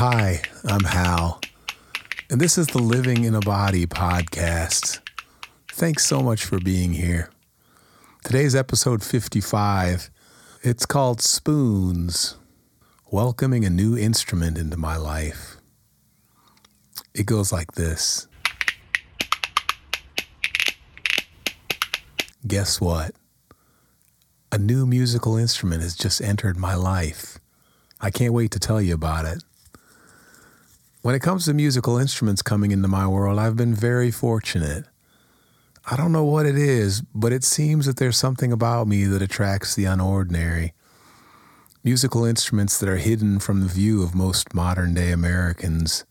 Hi, I'm Hal, and this is the Living in a Body podcast. Thanks so much for being here. Today's episode 55. It's called Spoons Welcoming a New Instrument into My Life. It goes like this Guess what? A new musical instrument has just entered my life. I can't wait to tell you about it. When it comes to musical instruments coming into my world, I've been very fortunate. I don't know what it is, but it seems that there's something about me that attracts the unordinary. Musical instruments that are hidden from the view of most modern day Americans.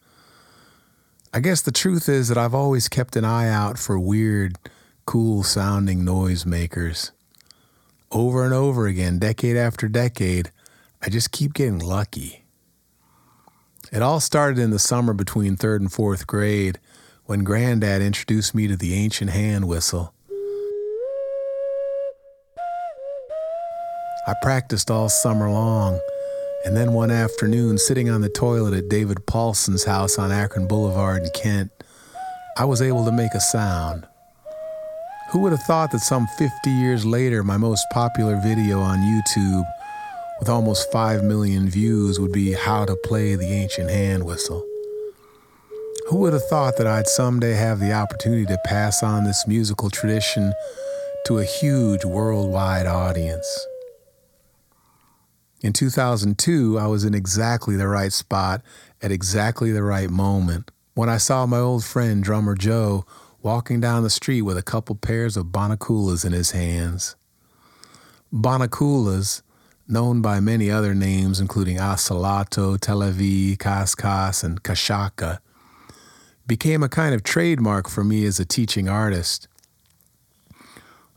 I guess the truth is that I've always kept an eye out for weird, cool sounding noisemakers. Over and over again, decade after decade, I just keep getting lucky. It all started in the summer between third and fourth grade when Granddad introduced me to the ancient hand whistle. I practiced all summer long, and then one afternoon, sitting on the toilet at David Paulson's house on Akron Boulevard in Kent, I was able to make a sound. Who would have thought that some 50 years later, my most popular video on YouTube with almost 5 million views would be how to play the ancient hand whistle. Who would have thought that I'd someday have the opportunity to pass on this musical tradition to a huge worldwide audience? In 2002, I was in exactly the right spot at exactly the right moment when I saw my old friend, drummer Joe, walking down the street with a couple pairs of Banakulas in his hands. Banakulas known by many other names, including Asalato, Televi, Kaskas, and Kashaka, became a kind of trademark for me as a teaching artist.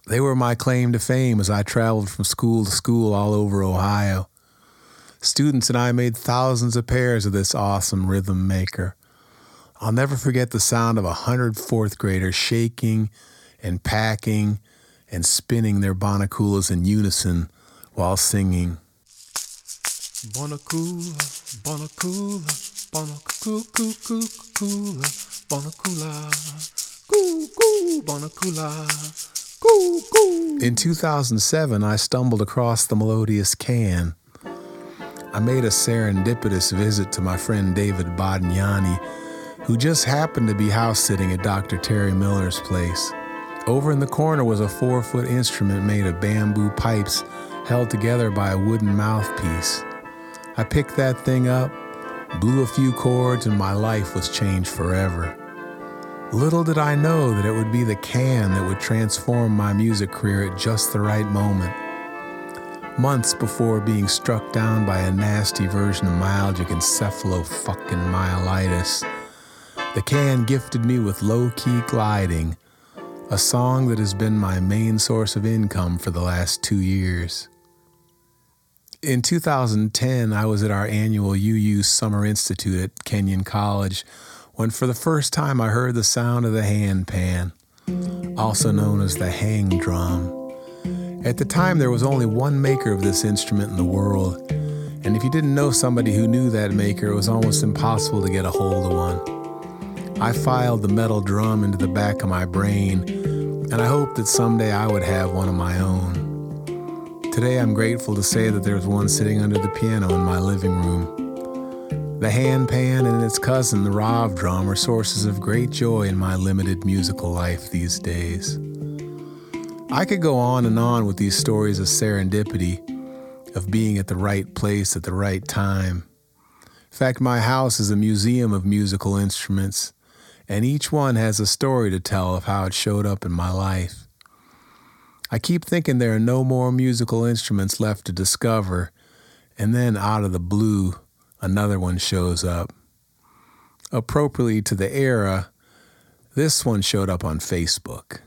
They were my claim to fame as I traveled from school to school all over Ohio. Students and I made thousands of pairs of this awesome rhythm maker. I'll never forget the sound of a hundred fourth graders shaking and packing and spinning their banakulas in unison while singing. Bonacula, Bonacula, Bonacula, Bonacula, Coo, coo, Bonacula, coo, coo. In 2007, I stumbled across the melodious khaen. I made a serendipitous visit to my friend David Bodignani, who just happened to be house sitting at Dr. Terry Miller's place. Over in the corner was a four foot instrument made of bamboo pipes held together by a wooden mouthpiece. I picked that thing up, blew a few chords, and my life was changed forever. Little did I know that it would be the khaen that would transform my music career at just the right moment. Months before being struck down by a nasty version of myalgic encephalo fucking myelitis, the khaen gifted me with low key gliding, a song that has been my main source of income for the last two years. In 2010, I was at our annual UU Summer Institute at Kenyon College when for the first time I heard the sound of the hand pan, also known as the hang drum. At the time, there was only one maker of this instrument in the world, and if you didn't know somebody who knew that maker, it was almost impossible to get a hold of one. I filed the metal drum into the back of my brain, and I hoped that someday I would have one of my own. Today, I'm grateful to say that there's one sitting under the piano in my living room. The hand pan and its cousin, the Rav drum, are sources of great joy in my limited musical life these days. I could go on and on with these stories of serendipity, of being at the right place at the right time. In fact, my house is a museum of musical instruments, and each one has a story to tell of how it showed up in my life. I keep thinking there are no more musical instruments left to discover, and then out of the blue, another one shows up. Appropriately to the era, this one showed up on Facebook.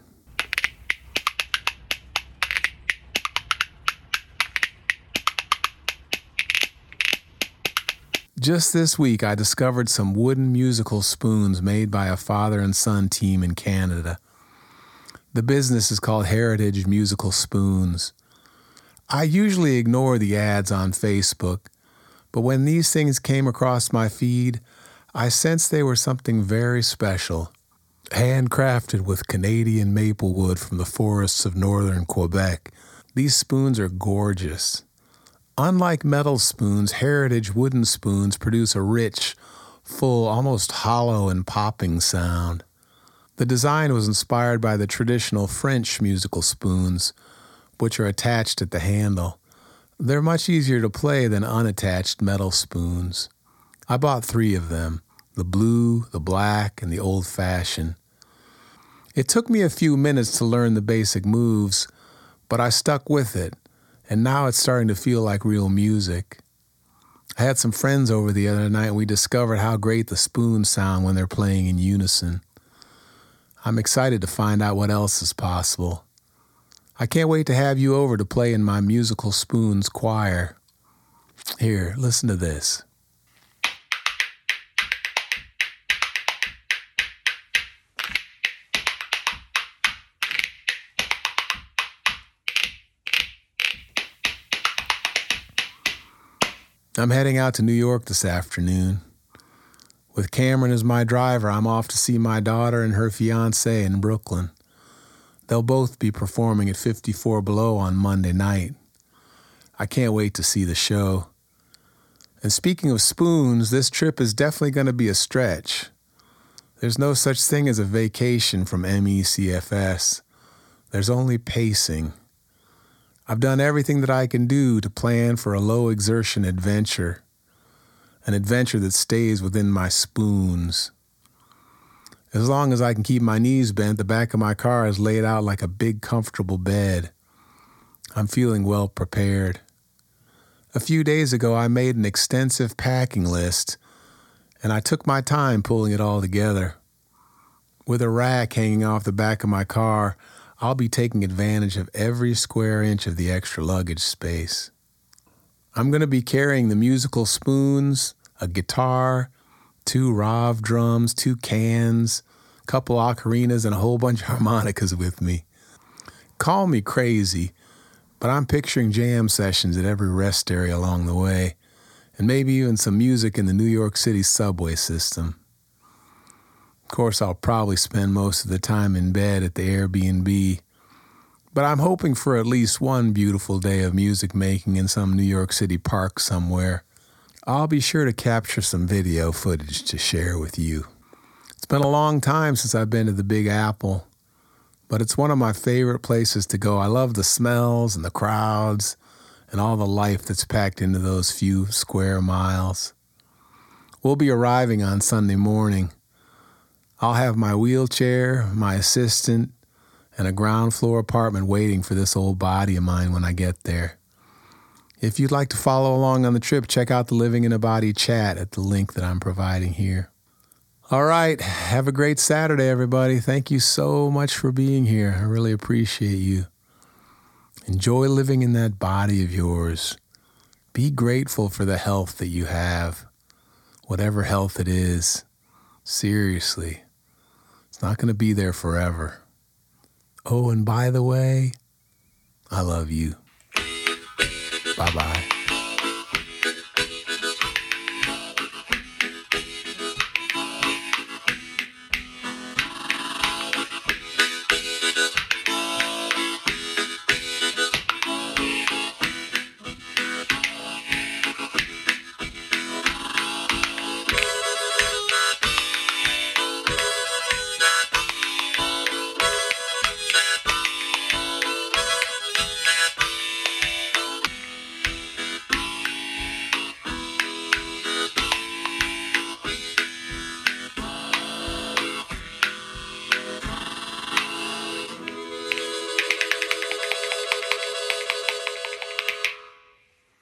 Just this week, I discovered some wooden musical spoons made by a father and son team in Canada. The business is called Heritage Musical Spoons. I usually ignore the ads on Facebook, But when these things came across my feed, I sensed they were something very special. Handcrafted with Canadian maple wood from the forests of northern Quebec, these spoons are gorgeous. Unlike metal spoons, heritage wooden spoons produce a rich, full, almost hollow and popping sound. The design was inspired by the traditional French musical spoons, which are attached at the handle. They're much easier to play than unattached metal spoons. I bought three of them the blue, the black, and the old fashioned. It took me a few minutes to learn the basic moves, but I stuck with it, and now it's starting to feel like real music. I had some friends over the other night and we discovered how great the spoons sound when they're playing in unison. I'm excited to find out what else is possible. I can't wait to have you over to play in my musical spoons choir. Here, listen to this. I'm heading out to New York this afternoon. With Cameron as my driver, I'm off to see my daughter and her fiance in Brooklyn. They'll both be performing at 54 Below on Monday night. I can't wait to see the show. And speaking of spoons, this trip is definitely going to be a stretch. There's no such thing as a vacation from MECFS. There's only pacing. I've done everything that I can do to plan for a low exertion adventure, an adventure that stays within my spoons. As long as I can keep my knees bent, the back of my car is laid out like a big, comfortable bed. I'm feeling well prepared. A few days ago, I made an extensive packing list, and I took my time pulling it all together. With a rack hanging off the back of my car, I'll be taking advantage of every square inch of the extra luggage space. I'm going to be carrying the musical spoons, a guitar, two Rav drums, two khaens, a couple ocarinas, and a whole bunch of harmonicas with me. Call me crazy, but I'm picturing jam sessions at every rest area along the way, and maybe even some music in the New York City subway system Of course, I'll probably spend most of the time in bed at the Airbnb. But I'm hoping for at least one beautiful day of music making in some New York City park somewhere. I'll be sure to capture some video footage to share with you. It's been a long time since I've been to the Big Apple, but it's one of my favorite places to go. I love the smells and the crowds and all the life that's packed into those few square miles. We'll be arriving on Sunday morning. I'll have my wheelchair, my assistant, and a ground floor apartment waiting for this old body of mine when I get there. If you'd like to follow along on the trip, check out the Living in a Body chat at the link that I'm providing here. All right, have a great Saturday, everybody. Thank you so much for being here. I really appreciate you. Enjoy living in that body of yours. Be grateful for the health that you have, whatever health it is. Seriously it's not going to be there forever. Oh, and by the way, I love you. Bye bye.